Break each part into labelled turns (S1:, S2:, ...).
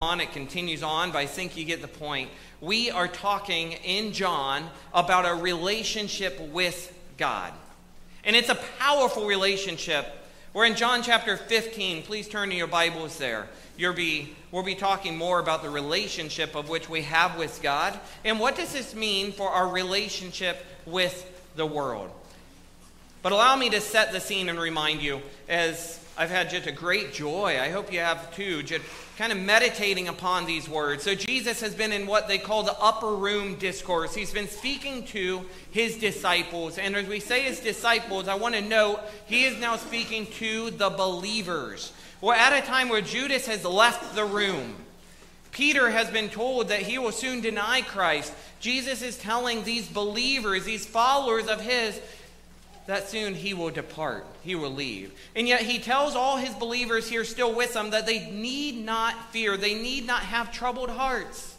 S1: on, it continues on, but I think you get the point. We are talking in John about a relationship with God. And it's a powerful relationship. We're in John chapter 15. Please turn to your Bibles there. You'll be, we'll be talking more about the relationship of which we have with God. And what does this mean for our relationship with the world? But allow me to set the scene and remind you, as I've had just a great joy, I hope you have too, just kind of meditating upon these words. So, Jesus has been in what they call the upper room discourse. He's been speaking to his disciples. And as we say his disciples, I want to note he is now speaking to the believers. We're at a time where Judas has left the room. Peter has been told that he will soon deny Christ. Jesus is telling these believers, these followers of his, that soon he will depart, he will leave. And yet he tells all his believers here still with him that they need not fear, they need not have troubled hearts.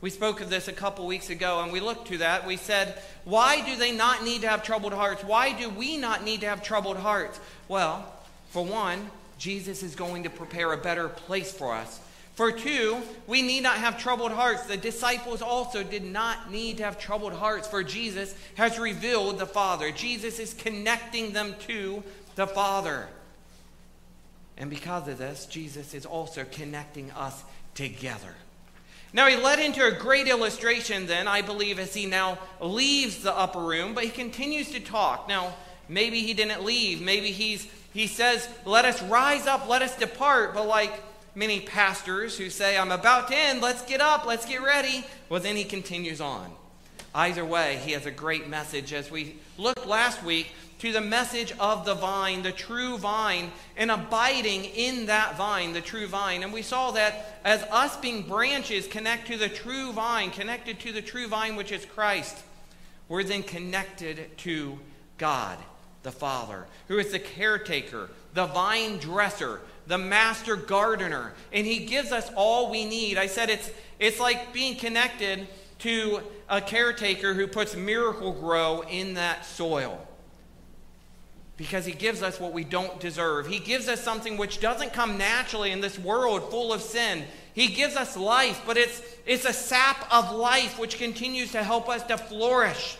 S1: We spoke of this a couple weeks ago and we looked to that. We said, why do they not need to have troubled hearts? Why do we not need to have troubled hearts? Well, for one, Jesus is going to prepare a better place for us for two, we need not have troubled hearts. The disciples also did not need to have troubled hearts, for Jesus has revealed the Father. Jesus is connecting them to the Father. And because of this, Jesus is also connecting us together. Now, he led into a great illustration, then, I believe, as he now leaves the upper room, but he continues to talk. Now, maybe he didn't leave. Maybe he's, he says, Let us rise up, let us depart. But, like many pastors who say, I'm about to end, let's get up, let's get ready. Well, then he continues on. Either way, he has a great message as we looked last week to the message of the vine, the true vine, and abiding in that vine, the true vine. And we saw that as us being branches connect to the true vine, connected to the true vine, which is Christ, we're then connected to God, the Father, who is the caretaker, the vine dresser, the master gardener, and he gives us all we need. I said it's, it's like being connected to a caretaker who puts Miracle-Gro in that soil because he gives us what we don't deserve. He gives us something which doesn't come naturally in this world full of sin. He gives us life, but it's, it's a sap of life which continues to help us to flourish.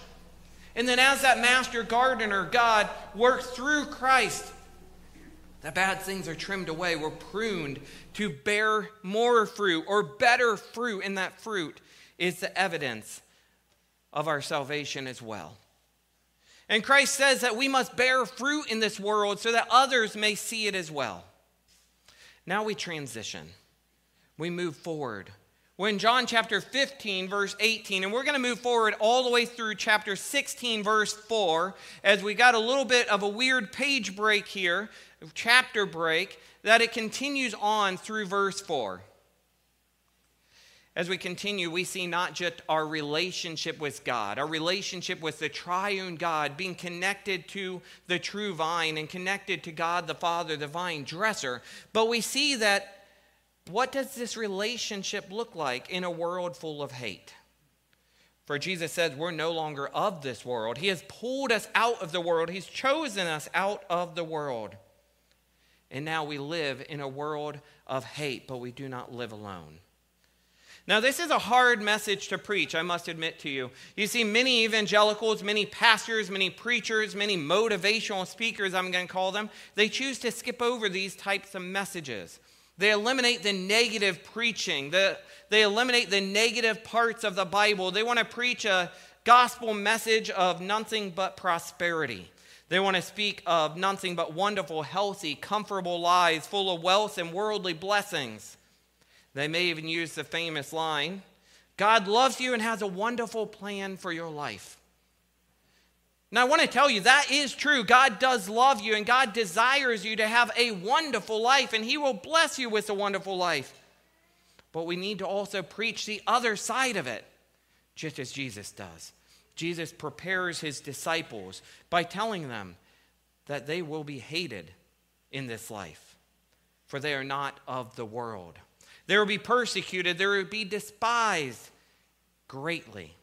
S1: And then, as that master gardener, God works through Christ the bad things are trimmed away. We're pruned to bear more fruit or better fruit, and that fruit is the evidence of our salvation as well. And Christ says that we must bear fruit in this world so that others may see it as well. Now we transition, we move forward. We're in John chapter 15, verse 18, and we're going to move forward all the way through chapter 16, verse 4, as we got a little bit of a weird page break here chapter break that it continues on through verse 4. As we continue, we see not just our relationship with God, our relationship with the triune God, being connected to the true vine and connected to God the Father, the vine dresser, but we see that what does this relationship look like in a world full of hate? For Jesus says we're no longer of this world. He has pulled us out of the world, He's chosen us out of the world. And now we live in a world of hate, but we do not live alone. Now, this is a hard message to preach, I must admit to you. You see, many evangelicals, many pastors, many preachers, many motivational speakers, I'm going to call them, they choose to skip over these types of messages. They eliminate the negative preaching, the, they eliminate the negative parts of the Bible. They want to preach a gospel message of nothing but prosperity. They want to speak of nothing but wonderful, healthy, comfortable lives full of wealth and worldly blessings. They may even use the famous line God loves you and has a wonderful plan for your life. Now, I want to tell you that is true. God does love you and God desires you to have a wonderful life, and He will bless you with a wonderful life. But we need to also preach the other side of it, just as Jesus does. Jesus prepares his disciples by telling them that they will be hated in this life, for they are not of the world. They will be persecuted, they will be despised greatly.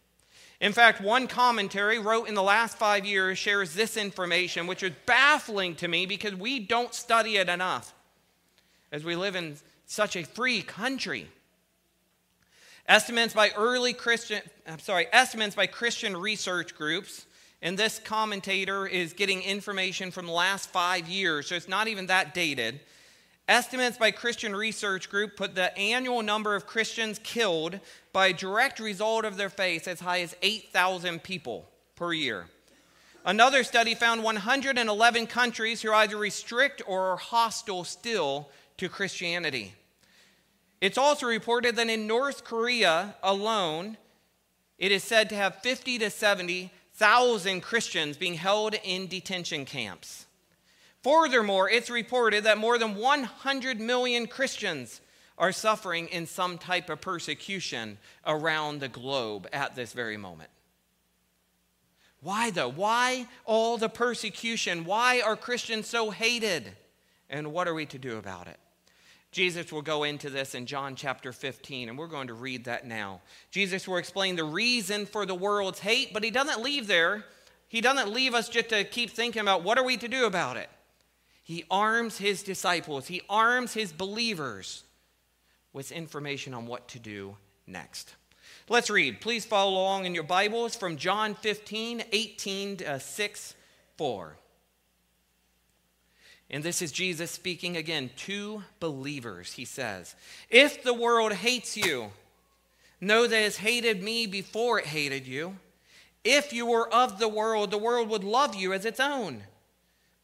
S1: In fact, one commentary wrote in the last five years shares this information, which is baffling to me because we don't study it enough. As we live in such a free country. Estimates by early Christian, I'm sorry, estimates by Christian research groups, and this commentator is getting information from the last five years, so it's not even that dated. Estimates by Christian Research Group put the annual number of Christians killed by direct result of their faith as high as 8,000 people per year. Another study found 111 countries who either restrict or are hostile still to Christianity. It's also reported that in North Korea alone, it is said to have 50 to 70,000 Christians being held in detention camps. Furthermore, it's reported that more than 100 million Christians are suffering in some type of persecution around the globe at this very moment. Why, though? Why all the persecution? Why are Christians so hated? And what are we to do about it? Jesus will go into this in John chapter 15, and we're going to read that now. Jesus will explain the reason for the world's hate, but he doesn't leave there. He doesn't leave us just to keep thinking about what are we to do about it. He arms his disciples, he arms his believers with information on what to do next. Let's read. Please follow along in your Bibles from John 15, 18 to 6, 4. And this is Jesus speaking again to believers. He says, If the world hates you, know that it has hated me before it hated you. If you were of the world, the world would love you as its own.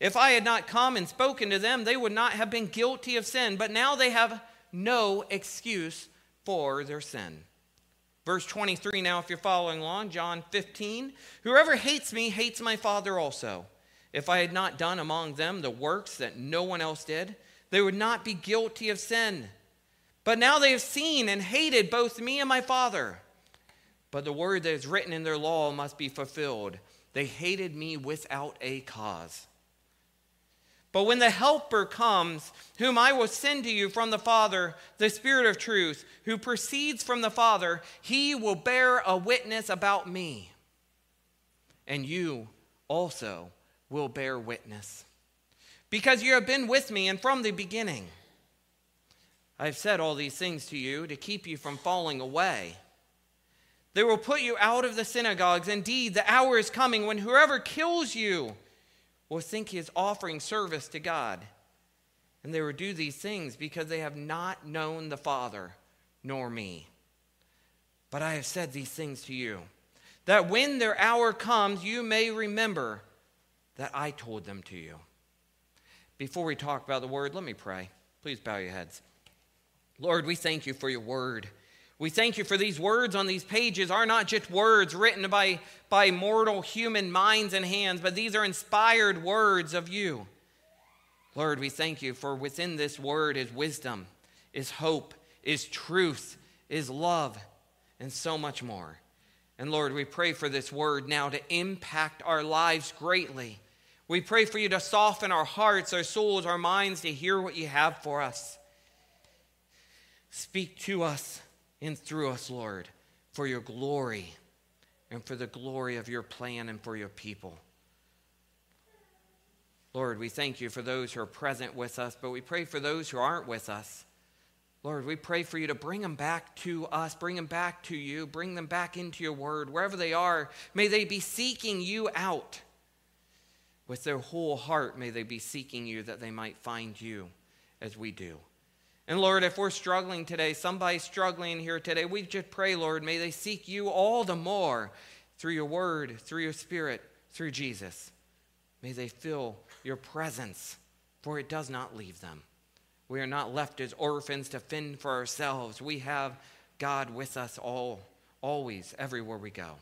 S1: If I had not come and spoken to them, they would not have been guilty of sin, but now they have no excuse for their sin. Verse 23 now, if you're following along, John 15. Whoever hates me hates my Father also. If I had not done among them the works that no one else did, they would not be guilty of sin. But now they have seen and hated both me and my Father. But the word that is written in their law must be fulfilled. They hated me without a cause. But when the Helper comes, whom I will send to you from the Father, the Spirit of truth, who proceeds from the Father, he will bear a witness about me. And you also will bear witness. Because you have been with me and from the beginning. I've said all these things to you to keep you from falling away. They will put you out of the synagogues. Indeed, the hour is coming when whoever kills you will think he is offering service to God. And they will do these things because they have not known the Father nor me. But I have said these things to you, that when their hour comes, you may remember that I told them to you. Before we talk about the word, let me pray. Please bow your heads. Lord, we thank you for your word. We thank you for these words on these pages are not just words written by, by mortal human minds and hands, but these are inspired words of you. Lord, we thank you for within this word is wisdom, is hope, is truth, is love, and so much more. And Lord, we pray for this word now to impact our lives greatly. We pray for you to soften our hearts, our souls, our minds to hear what you have for us. Speak to us and through us, Lord, for your glory and for the glory of your plan and for your people. Lord, we thank you for those who are present with us, but we pray for those who aren't with us. Lord, we pray for you to bring them back to us, bring them back to you, bring them back into your word. Wherever they are, may they be seeking you out. With their whole heart, may they be seeking you that they might find you as we do. And Lord, if we're struggling today, somebody's struggling here today, we just pray, Lord, may they seek you all the more through your word, through your spirit, through Jesus. May they feel your presence, for it does not leave them. We are not left as orphans to fend for ourselves. We have God with us all, always, everywhere we go.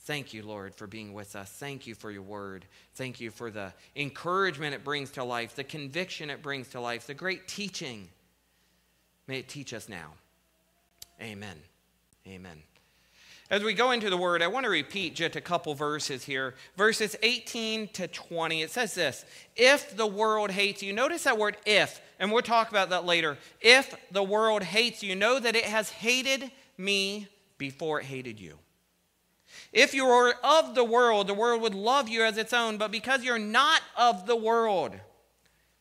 S1: Thank you, Lord, for being with us. Thank you for your word. Thank you for the encouragement it brings to life, the conviction it brings to life, the great teaching. May it teach us now. Amen. Amen. As we go into the word, I want to repeat just a couple verses here. Verses 18 to 20. It says this If the world hates you, notice that word if, and we'll talk about that later. If the world hates you, know that it has hated me before it hated you. If you were of the world, the world would love you as its own, but because you're not of the world,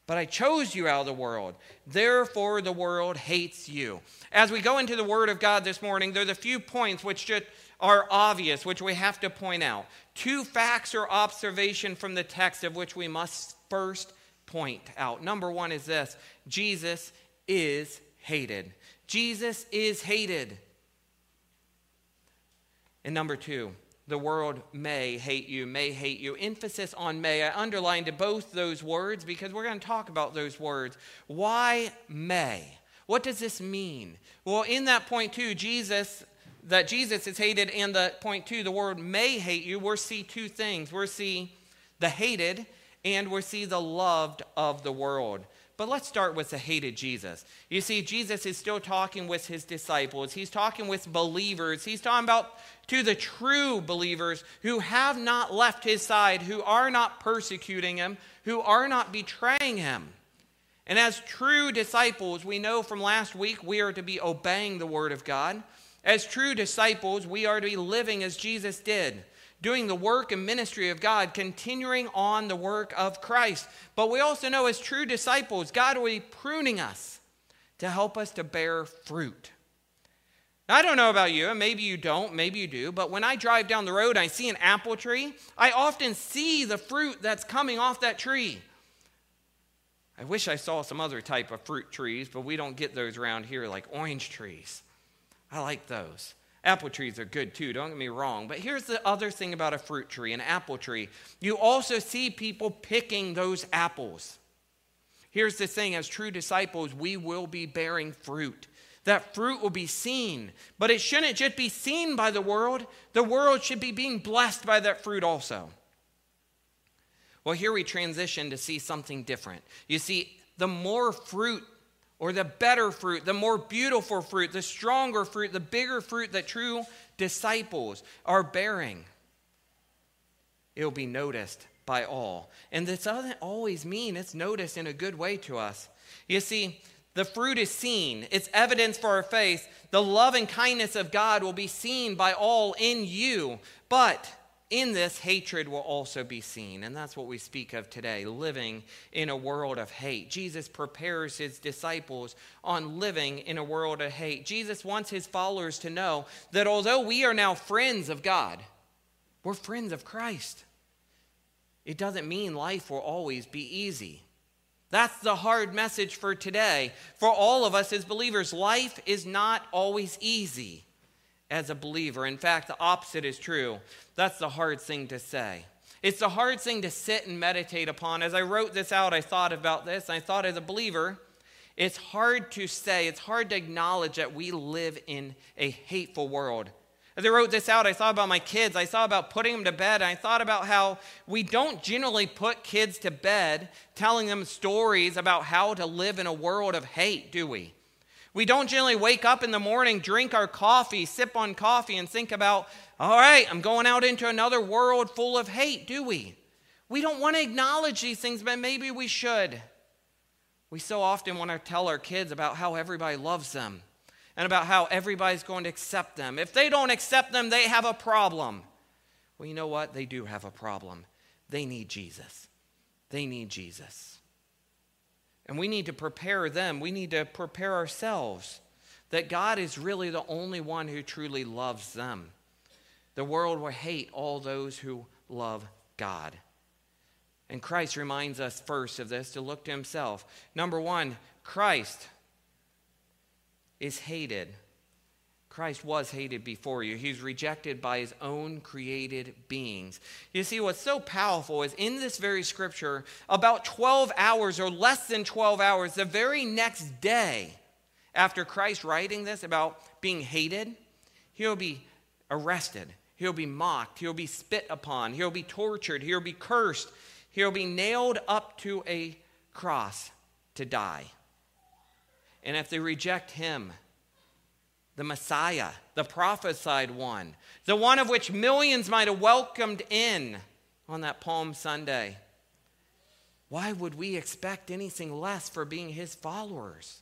S1: but I chose you out of the world, therefore the world hates you. As we go into the Word of God this morning, there's a few points which just are obvious, which we have to point out. Two facts or observation from the text of which we must first point out. Number one is this Jesus is hated. Jesus is hated. And number two, the world may hate you, may hate you. Emphasis on may. I underlined both those words because we're going to talk about those words. Why may? What does this mean? Well, in that point two, Jesus, that Jesus is hated, and the point two, the world may hate you, we'll see two things. We'll see the hated, and we'll see the loved of the world. But let's start with the hated Jesus. You see, Jesus is still talking with his disciples. He's talking with believers. He's talking about to the true believers who have not left his side, who are not persecuting him, who are not betraying him. And as true disciples, we know from last week we are to be obeying the Word of God. As true disciples, we are to be living as Jesus did, doing the work and ministry of God, continuing on the work of Christ. But we also know as true disciples, God will be pruning us to help us to bear fruit. I don't know about you, and maybe you don't, maybe you do, but when I drive down the road and I see an apple tree, I often see the fruit that's coming off that tree. I wish I saw some other type of fruit trees, but we don't get those around here like orange trees. I like those. Apple trees are good too, don't get me wrong. But here's the other thing about a fruit tree, an apple tree. You also see people picking those apples. Here's the thing as true disciples, we will be bearing fruit. That fruit will be seen, but it shouldn't just be seen by the world. The world should be being blessed by that fruit also. Well, here we transition to see something different. You see, the more fruit or the better fruit, the more beautiful fruit, the stronger fruit, the bigger fruit that true disciples are bearing, it will be noticed by all. And this doesn't always mean it's noticed in a good way to us. You see, the fruit is seen, it's evidence for our faith. The love and kindness of God will be seen by all in you. But in this, hatred will also be seen. And that's what we speak of today living in a world of hate. Jesus prepares his disciples on living in a world of hate. Jesus wants his followers to know that although we are now friends of God, we're friends of Christ. It doesn't mean life will always be easy. That's the hard message for today. For all of us as believers, life is not always easy as a believer. In fact, the opposite is true. That's the hard thing to say. It's the hard thing to sit and meditate upon. As I wrote this out, I thought about this. I thought, as a believer, it's hard to say, it's hard to acknowledge that we live in a hateful world. As I wrote this out, I thought about my kids. I thought about putting them to bed. I thought about how we don't generally put kids to bed telling them stories about how to live in a world of hate, do we? We don't generally wake up in the morning, drink our coffee, sip on coffee, and think about, all right, I'm going out into another world full of hate, do we? We don't want to acknowledge these things, but maybe we should. We so often want to tell our kids about how everybody loves them and about how everybody's going to accept them. If they don't accept them, they have a problem. Well, you know what? They do have a problem. They need Jesus. They need Jesus. And we need to prepare them. We need to prepare ourselves that God is really the only one who truly loves them. The world will hate all those who love God. And Christ reminds us first of this to look to himself. Number one, Christ is hated Christ was hated before you. He's rejected by his own created beings. You see, what's so powerful is in this very scripture, about 12 hours or less than 12 hours, the very next day after Christ writing this about being hated, he'll be arrested, he'll be mocked, he'll be spit upon, he'll be tortured, he'll be cursed, he'll be nailed up to a cross to die. and if they reject him, the Messiah, the prophesied one, the one of which millions might have welcomed in on that Palm Sunday, why would we expect anything less for being his followers?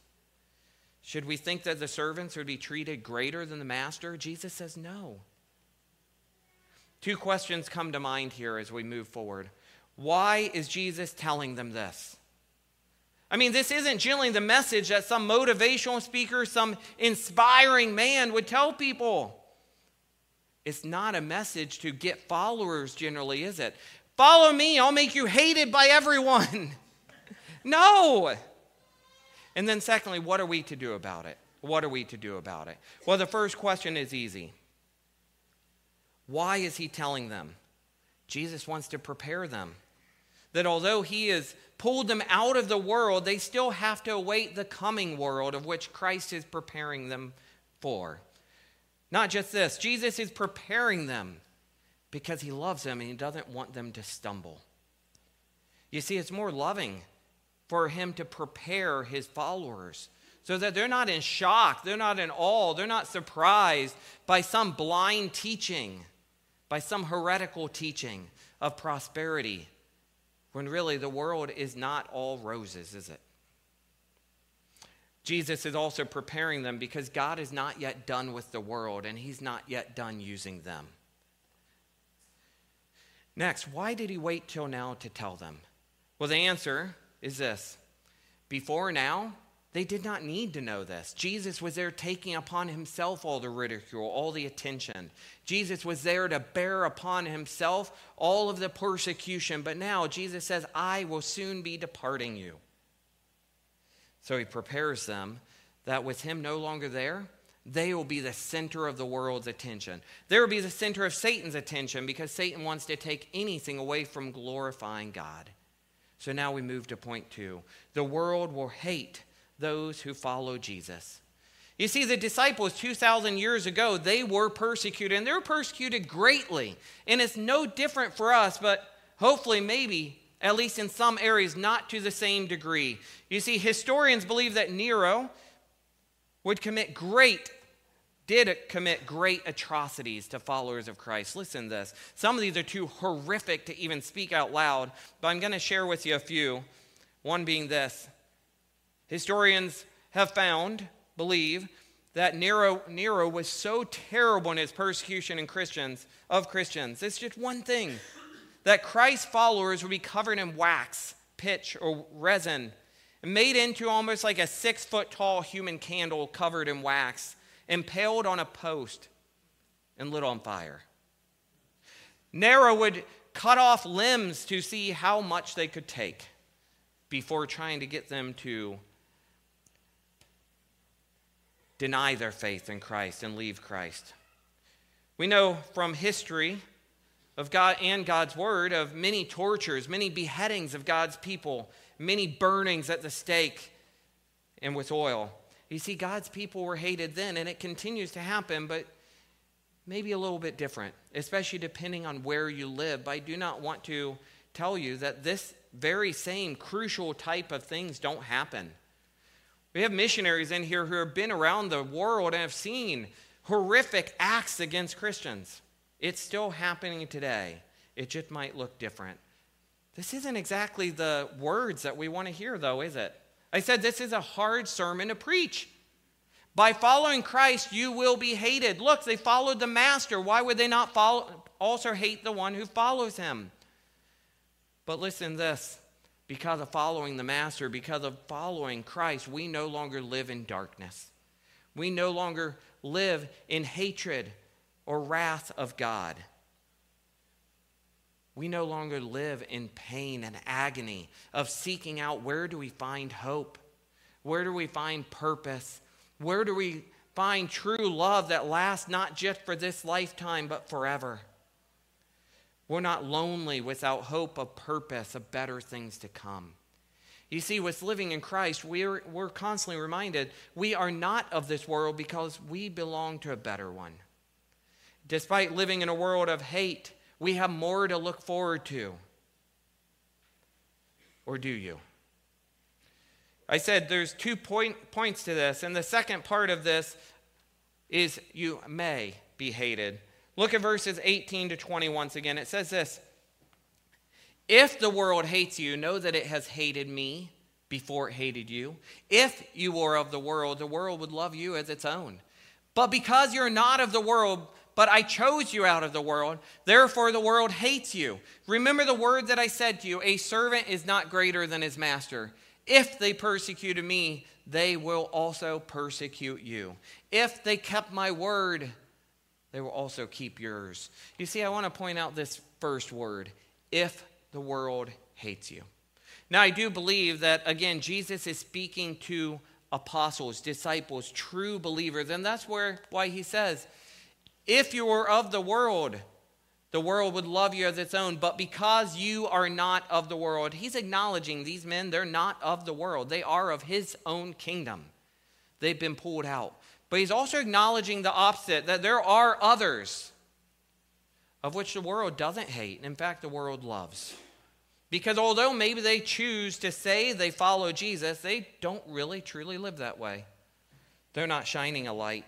S1: Should we think that the servants would be treated greater than the master? Jesus says no. Two questions come to mind here as we move forward. Why is Jesus telling them this? I mean, this isn't generally the message that some motivational speaker, some inspiring man would tell people. It's not a message to get followers, generally, is it? Follow me, I'll make you hated by everyone. no. And then, secondly, what are we to do about it? What are we to do about it? Well, the first question is easy. Why is he telling them? Jesus wants to prepare them. That although he has pulled them out of the world, they still have to await the coming world of which Christ is preparing them for. Not just this, Jesus is preparing them because he loves them and he doesn't want them to stumble. You see, it's more loving for him to prepare his followers so that they're not in shock, they're not in awe, they're not surprised by some blind teaching, by some heretical teaching of prosperity, when really the world is not all roses, is it? Jesus is also preparing them because God is not yet done with the world and he's not yet done using them. Next, why did he wait till now to tell them? Well, the answer is this Before now, they did not need to know this. Jesus was there taking upon himself all the ridicule, all the attention. Jesus was there to bear upon himself all of the persecution. But now Jesus says, I will soon be departing you. So he prepares them that with him no longer there, they will be the center of the world's attention. They will be the center of Satan's attention because Satan wants to take anything away from glorifying God. So now we move to point two. The world will hate those who follow Jesus. You see, the disciples 2,000 years ago, they were persecuted, and they were persecuted greatly. And it's no different for us, but hopefully, maybe, at least in some areas, not to the same degree. You see, historians believe that Nero would commit great did commit great atrocities to followers of Christ. Listen to this. Some of these are too horrific to even speak out loud, but I'm going to share with you a few. One being this Historians have found, believe, that Nero, Nero was so terrible in his persecution in Christians, of Christians. It's just one thing that Christ's followers would be covered in wax, pitch, or resin, made into almost like a six foot tall human candle covered in wax impaled on a post and lit on fire. Nero would cut off limbs to see how much they could take before trying to get them to deny their faith in Christ and leave Christ. We know from history of God and God's word of many tortures, many beheadings of God's people, many burnings at the stake and with oil. You see, God's people were hated then, and it continues to happen, but maybe a little bit different, especially depending on where you live. But I do not want to tell you that this very same crucial type of things don't happen. We have missionaries in here who have been around the world and have seen horrific acts against Christians. It's still happening today. It just might look different. This isn't exactly the words that we want to hear, though, is it? I said, This is a hard sermon to preach. By following Christ, you will be hated. Look, they followed the Master. Why would they not follow, also hate the one who follows him? But listen this because of following the Master, because of following Christ, we no longer live in darkness. We no longer live in hatred or wrath of God. We no longer live in pain and agony of seeking out where do we find hope? Where do we find purpose? Where do we find true love that lasts not just for this lifetime, but forever? We're not lonely without hope of purpose, of better things to come. You see, with living in Christ, we're, we're constantly reminded we are not of this world because we belong to a better one. Despite living in a world of hate, we have more to look forward to. Or do you? I said there's two point, points to this, and the second part of this is you may be hated. Look at verses 18 to 20 once again. It says this If the world hates you, know that it has hated me before it hated you. If you were of the world, the world would love you as its own. But because you're not of the world, but I chose you out of the world, therefore the world hates you. Remember the word that I said to you a servant is not greater than his master. If they persecuted me, they will also persecute you. If they kept my word, they will also keep yours. You see, I want to point out this first word if the world hates you. Now, I do believe that, again, Jesus is speaking to apostles, disciples, true believers, and that's where, why he says, if you were of the world, the world would love you as its own, but because you are not of the world, he's acknowledging these men, they're not of the world. They are of his own kingdom. They've been pulled out. But he's also acknowledging the opposite that there are others of which the world doesn't hate. And in fact, the world loves. Because although maybe they choose to say they follow Jesus, they don't really truly live that way. They're not shining a light.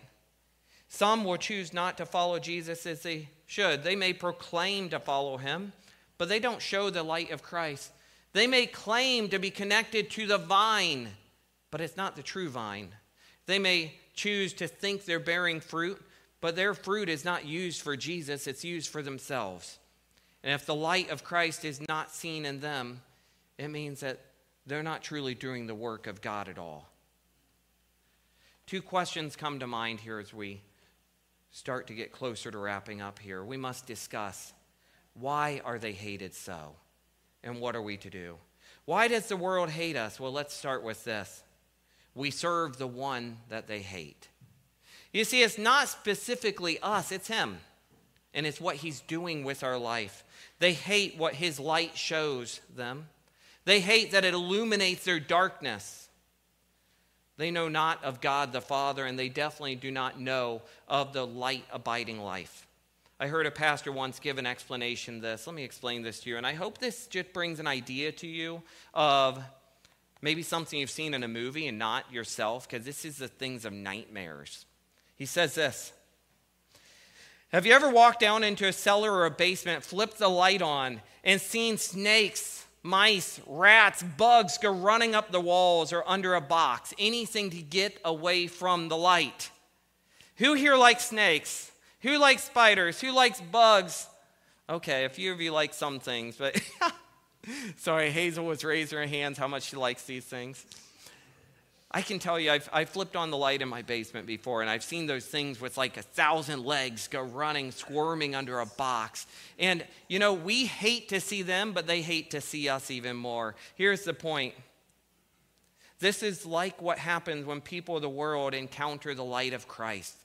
S1: Some will choose not to follow Jesus as they should. They may proclaim to follow him, but they don't show the light of Christ. They may claim to be connected to the vine, but it's not the true vine. They may choose to think they're bearing fruit, but their fruit is not used for Jesus, it's used for themselves. And if the light of Christ is not seen in them, it means that they're not truly doing the work of God at all. Two questions come to mind here as we start to get closer to wrapping up here. We must discuss why are they hated so? And what are we to do? Why does the world hate us? Well, let's start with this. We serve the one that they hate. You see, it's not specifically us, it's him. And it's what he's doing with our life. They hate what his light shows them. They hate that it illuminates their darkness. They know not of God the Father, and they definitely do not know of the light abiding life. I heard a pastor once give an explanation this. Let me explain this to you. And I hope this just brings an idea to you of maybe something you've seen in a movie and not yourself, because this is the things of nightmares. He says this have you ever walked down into a cellar or a basement, flipped the light on, and seen snakes, mice, rats, bugs go running up the walls or under a box? Anything to get away from the light. Who here likes snakes? Who likes spiders? Who likes bugs? Okay, a few of you like some things, but sorry, Hazel was raising her hands how much she likes these things. I can tell you, I've, I've flipped on the light in my basement before, and I've seen those things with like a thousand legs go running, squirming under a box. And, you know, we hate to see them, but they hate to see us even more. Here's the point this is like what happens when people of the world encounter the light of Christ.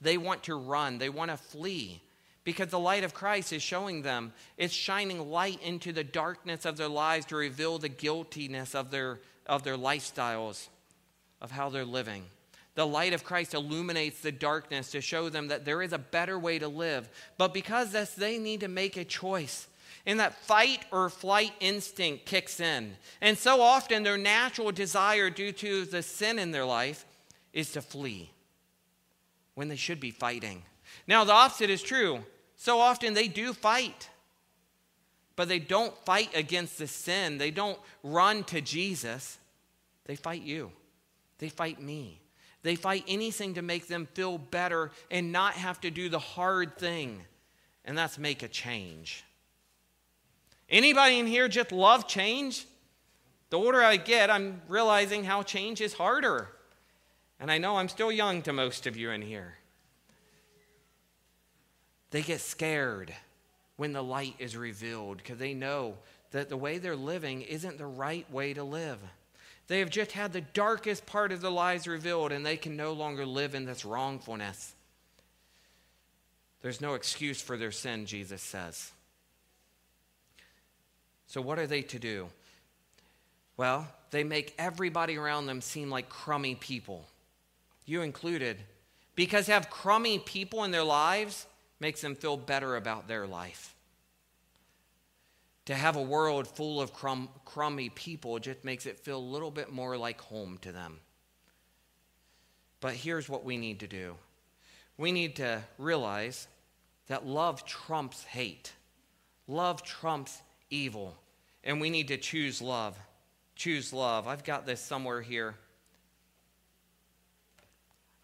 S1: They want to run, they want to flee because the light of Christ is showing them, it's shining light into the darkness of their lives to reveal the guiltiness of their, of their lifestyles of how they're living. The light of Christ illuminates the darkness to show them that there is a better way to live. But because this, they need to make a choice. And that fight or flight instinct kicks in. And so often, their natural desire, due to the sin in their life, is to flee when they should be fighting. Now, the opposite is true. So often, they do fight, but they don't fight against the sin. They don't run to Jesus, they fight you. They fight me. They fight anything to make them feel better and not have to do the hard thing, and that's make a change. Anybody in here just love change? The older I get, I'm realizing how change is harder. And I know I'm still young to most of you in here. They get scared when the light is revealed because they know that the way they're living isn't the right way to live. They have just had the darkest part of their lives revealed, and they can no longer live in this wrongfulness. There's no excuse for their sin, Jesus says. So, what are they to do? Well, they make everybody around them seem like crummy people, you included, because have crummy people in their lives makes them feel better about their life. To have a world full of crummy people just makes it feel a little bit more like home to them. But here's what we need to do we need to realize that love trumps hate, love trumps evil, and we need to choose love. Choose love. I've got this somewhere here.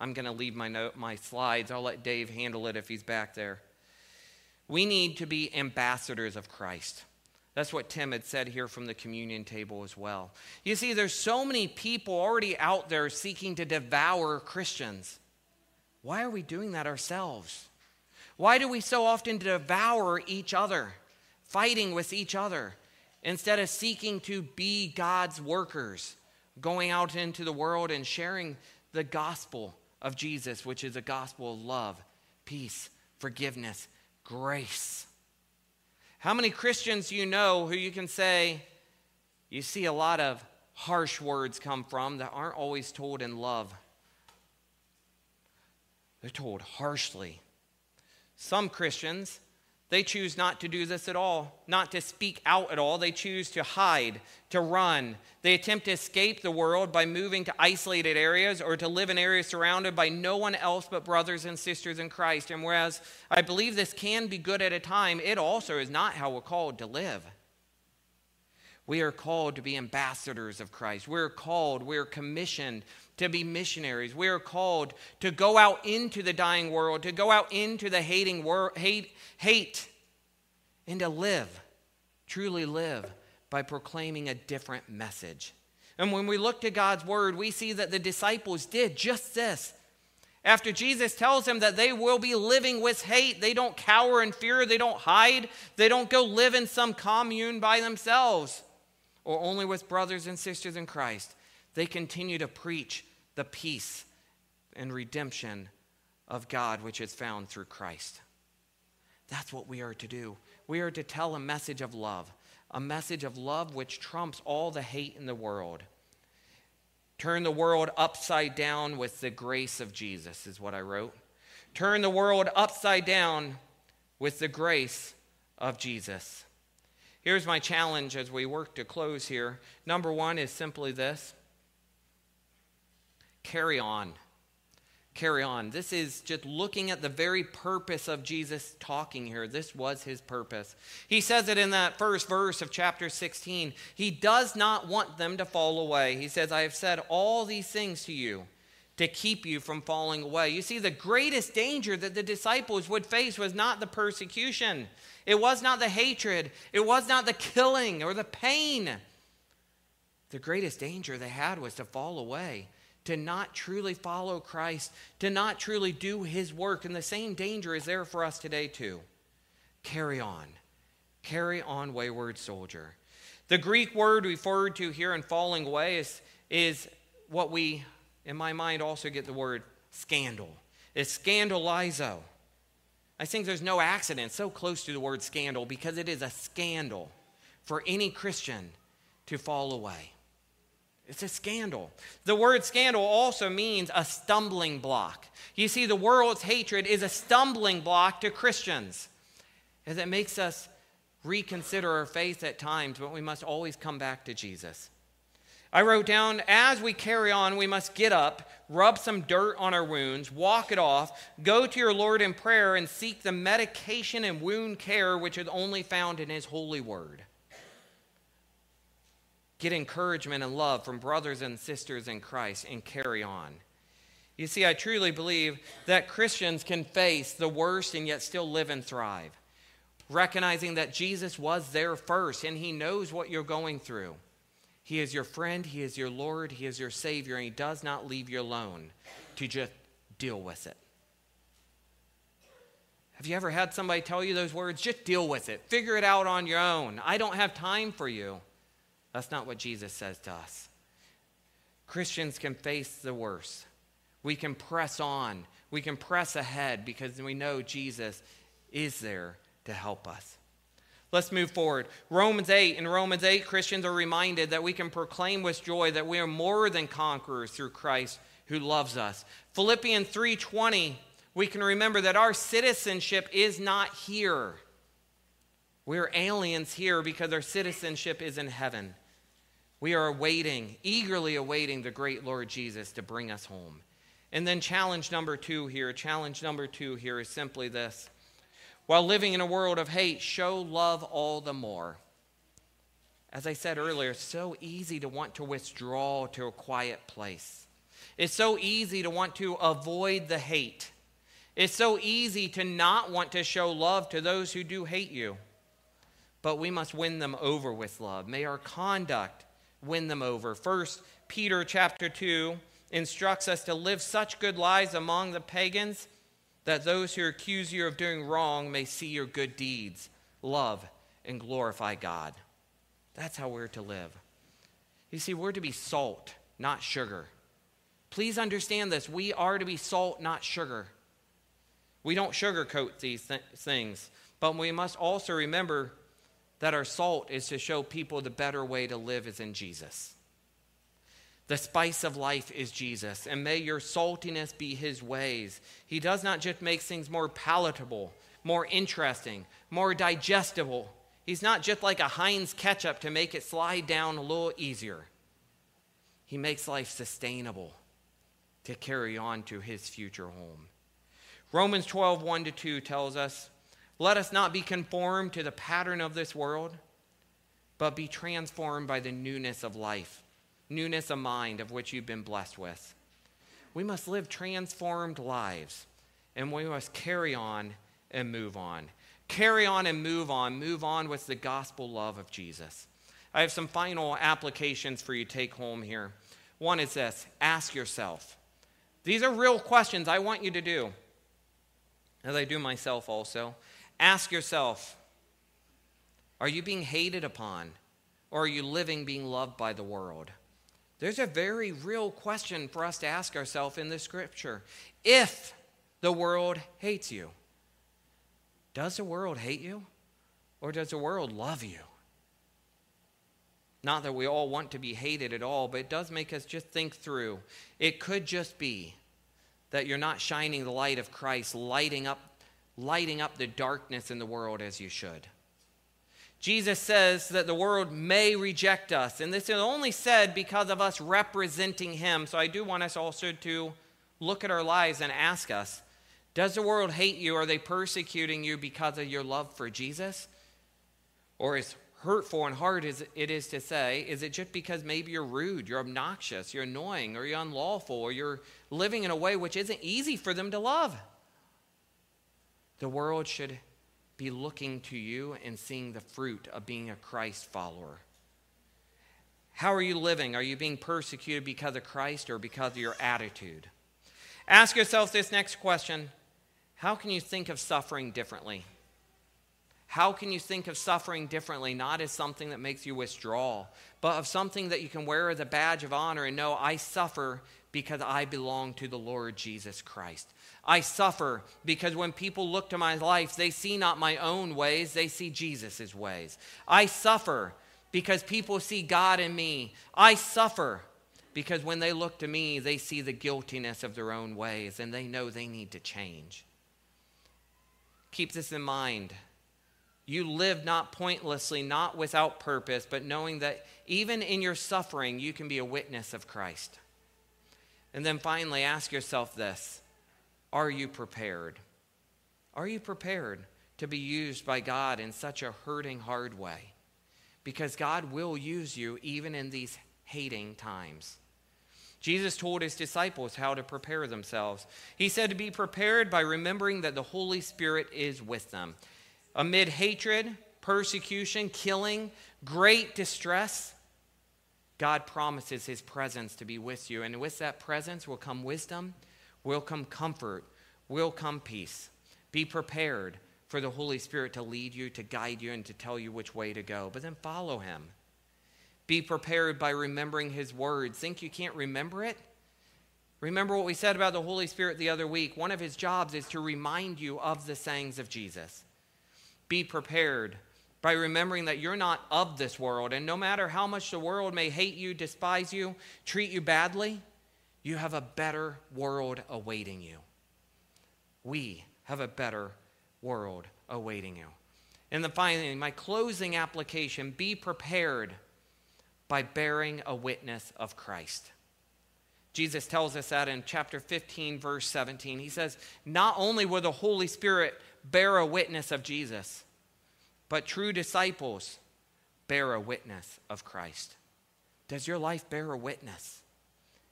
S1: I'm going to leave my note, my slides. I'll let Dave handle it if he's back there. We need to be ambassadors of Christ. That's what Tim had said here from the communion table as well. You see, there's so many people already out there seeking to devour Christians. Why are we doing that ourselves? Why do we so often devour each other, fighting with each other, instead of seeking to be God's workers, going out into the world and sharing the gospel of Jesus, which is a gospel of love, peace, forgiveness, grace? How many Christians you know who you can say you see a lot of harsh words come from that aren't always told in love? They're told harshly. Some Christians they choose not to do this at all, not to speak out at all. They choose to hide, to run. They attempt to escape the world by moving to isolated areas or to live in areas surrounded by no one else but brothers and sisters in Christ. And whereas I believe this can be good at a time, it also is not how we're called to live. We are called to be ambassadors of Christ. We're called, we're commissioned to be missionaries. We are called to go out into the dying world, to go out into the hating world, hate, hate, and to live, truly live by proclaiming a different message. And when we look to God's word, we see that the disciples did just this. After Jesus tells them that they will be living with hate, they don't cower in fear, they don't hide, they don't go live in some commune by themselves or only with brothers and sisters in Christ. They continue to preach the peace and redemption of God, which is found through Christ. That's what we are to do. We are to tell a message of love, a message of love which trumps all the hate in the world. Turn the world upside down with the grace of Jesus, is what I wrote. Turn the world upside down with the grace of Jesus. Here's my challenge as we work to close here. Number one is simply this carry on. Carry on. This is just looking at the very purpose of Jesus talking here. This was his purpose. He says it in that first verse of chapter 16. He does not want them to fall away. He says, I have said all these things to you to keep you from falling away. You see, the greatest danger that the disciples would face was not the persecution, it was not the hatred, it was not the killing or the pain. The greatest danger they had was to fall away to not truly follow Christ, to not truly do his work. And the same danger is there for us today, too. Carry on. Carry on, wayward soldier. The Greek word referred to here in falling away is, is what we, in my mind, also get the word scandal. It's scandalizo. I think there's no accident so close to the word scandal because it is a scandal for any Christian to fall away. It's a scandal. The word scandal also means a stumbling block. You see, the world's hatred is a stumbling block to Christians, as it makes us reconsider our faith at times, but we must always come back to Jesus. I wrote down as we carry on, we must get up, rub some dirt on our wounds, walk it off, go to your Lord in prayer, and seek the medication and wound care which is only found in His holy word get encouragement and love from brothers and sisters in Christ, and carry on. You see, I truly believe that Christians can face the worst and yet still live and thrive, recognizing that Jesus was there first and he knows what you're going through. He is your friend, he is your Lord, he is your Savior, and he does not leave you alone to just deal with it. Have you ever had somebody tell you those words? Just deal with it. Figure it out on your own. I don't have time for you. That's not what Jesus says to us. Christians can face the worst. We can press on. We can press ahead because we know Jesus is there to help us. Let's move forward. Romans 8. In Romans 8, Christians are reminded that we can proclaim with joy that we are more than conquerors through Christ who loves us. Philippians 3:20, we can remember that our citizenship is not here. We're aliens here because our citizenship is in heaven. We are awaiting, eagerly awaiting the great Lord Jesus to bring us home. And then, challenge number two here, challenge number two here is simply this. While living in a world of hate, show love all the more. As I said earlier, it's so easy to want to withdraw to a quiet place. It's so easy to want to avoid the hate. It's so easy to not want to show love to those who do hate you. But we must win them over with love. May our conduct win them over. First Peter chapter 2 instructs us to live such good lives among the pagans that those who accuse you of doing wrong may see your good deeds, love, and glorify God. That's how we're to live. You see, we're to be salt, not sugar. Please understand this. We are to be salt, not sugar. We don't sugarcoat these th- things, but we must also remember that our salt is to show people the better way to live is in Jesus. The spice of life is Jesus, and may your saltiness be his ways. He does not just make things more palatable, more interesting, more digestible. He's not just like a Heinz ketchup to make it slide down a little easier. He makes life sustainable to carry on to his future home. Romans 12, 1 to 2 tells us let us not be conformed to the pattern of this world, but be transformed by the newness of life, newness of mind of which you've been blessed with. We must live transformed lives, and we must carry on and move on. Carry on and move on. Move on with the gospel love of Jesus. I have some final applications for you to take home here. One is this ask yourself. These are real questions I want you to do, as I do myself also. Ask yourself are you being hated upon, or are you living being loved by the world? There's a very real question for us to ask ourselves in the scripture. If the world hates you, does the world hate you, or does the world love you? Not that we all want to be hated at all, but it does make us just think through. It could just be that you're not shining the light of Christ, lighting up lighting up the darkness in the world as you should. Jesus says that the world may reject us, and this is only said because of us representing Him. So I do want us also to look at our lives and ask us Does the world hate you? Are they persecuting you because of your love for Jesus? Or as hurtful and hard as it is to say, is it just because maybe you're rude, you're obnoxious, you're annoying, or you're unlawful, or you're living in a way which isn't easy for them to love? The world should be looking to you and seeing the fruit of being a Christ follower. How are you living? Are you being persecuted because of Christ or because of your attitude? Ask yourself this next question How can you think of suffering differently? How can you think of suffering differently, not as something that makes you withdraw, but of something that you can wear as a badge of honor and know I suffer because I belong to the Lord Jesus Christ. I suffer because when people look to my life, they see not my own ways, they see Jesus' ways. I suffer because people see God in me. I suffer because when they look to me, they see the guiltiness of their own ways and they know they need to change. Keep this in mind. You live not pointlessly, not without purpose, but knowing that even in your suffering, you can be a witness of Christ. And then finally, ask yourself this Are you prepared? Are you prepared to be used by God in such a hurting, hard way? Because God will use you even in these hating times. Jesus told his disciples how to prepare themselves. He said to be prepared by remembering that the Holy Spirit is with them. Amid hatred, persecution, killing, great distress, God promises his presence to be with you. And with that presence will come wisdom, will come comfort, will come peace. Be prepared for the Holy Spirit to lead you, to guide you, and to tell you which way to go. But then follow him. Be prepared by remembering his words. Think you can't remember it? Remember what we said about the Holy Spirit the other week. One of his jobs is to remind you of the sayings of Jesus. Be prepared by remembering that you're not of this world. And no matter how much the world may hate you, despise you, treat you badly, you have a better world awaiting you. We have a better world awaiting you. And then finally, my closing application be prepared by bearing a witness of Christ. Jesus tells us that in chapter 15, verse 17. He says, Not only will the Holy Spirit bear a witness of Jesus, but true disciples bear a witness of Christ. Does your life bear a witness?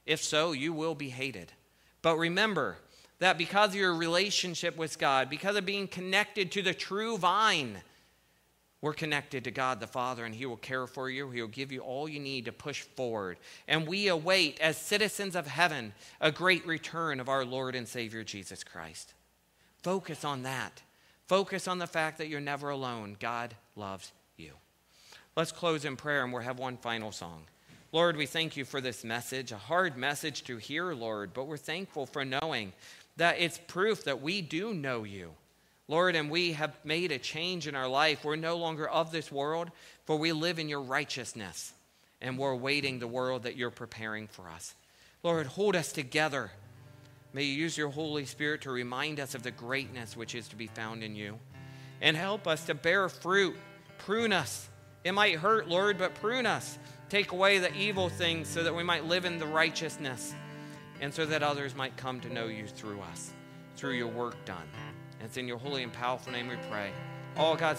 S1: If so, you will be hated. But remember that because of your relationship with God, because of being connected to the true vine, we're connected to God the Father, and He will care for you. He will give you all you need to push forward. And we await, as citizens of heaven, a great return of our Lord and Savior Jesus Christ. Focus on that. Focus on the fact that you're never alone. God loves you. Let's close in prayer, and we'll have one final song. Lord, we thank you for this message, a hard message to hear, Lord, but we're thankful for knowing that it's proof that we do know you. Lord, and we have made a change in our life. We're no longer of this world, for we live in your righteousness, and we're awaiting the world that you're preparing for us. Lord, hold us together. May you use your Holy Spirit to remind us of the greatness which is to be found in you, and help us to bear fruit. Prune us. It might hurt, Lord, but prune us. Take away the evil things so that we might live in the righteousness and so that others might come to know you through us, through your work done. And it's in your holy and powerful name we pray. All God's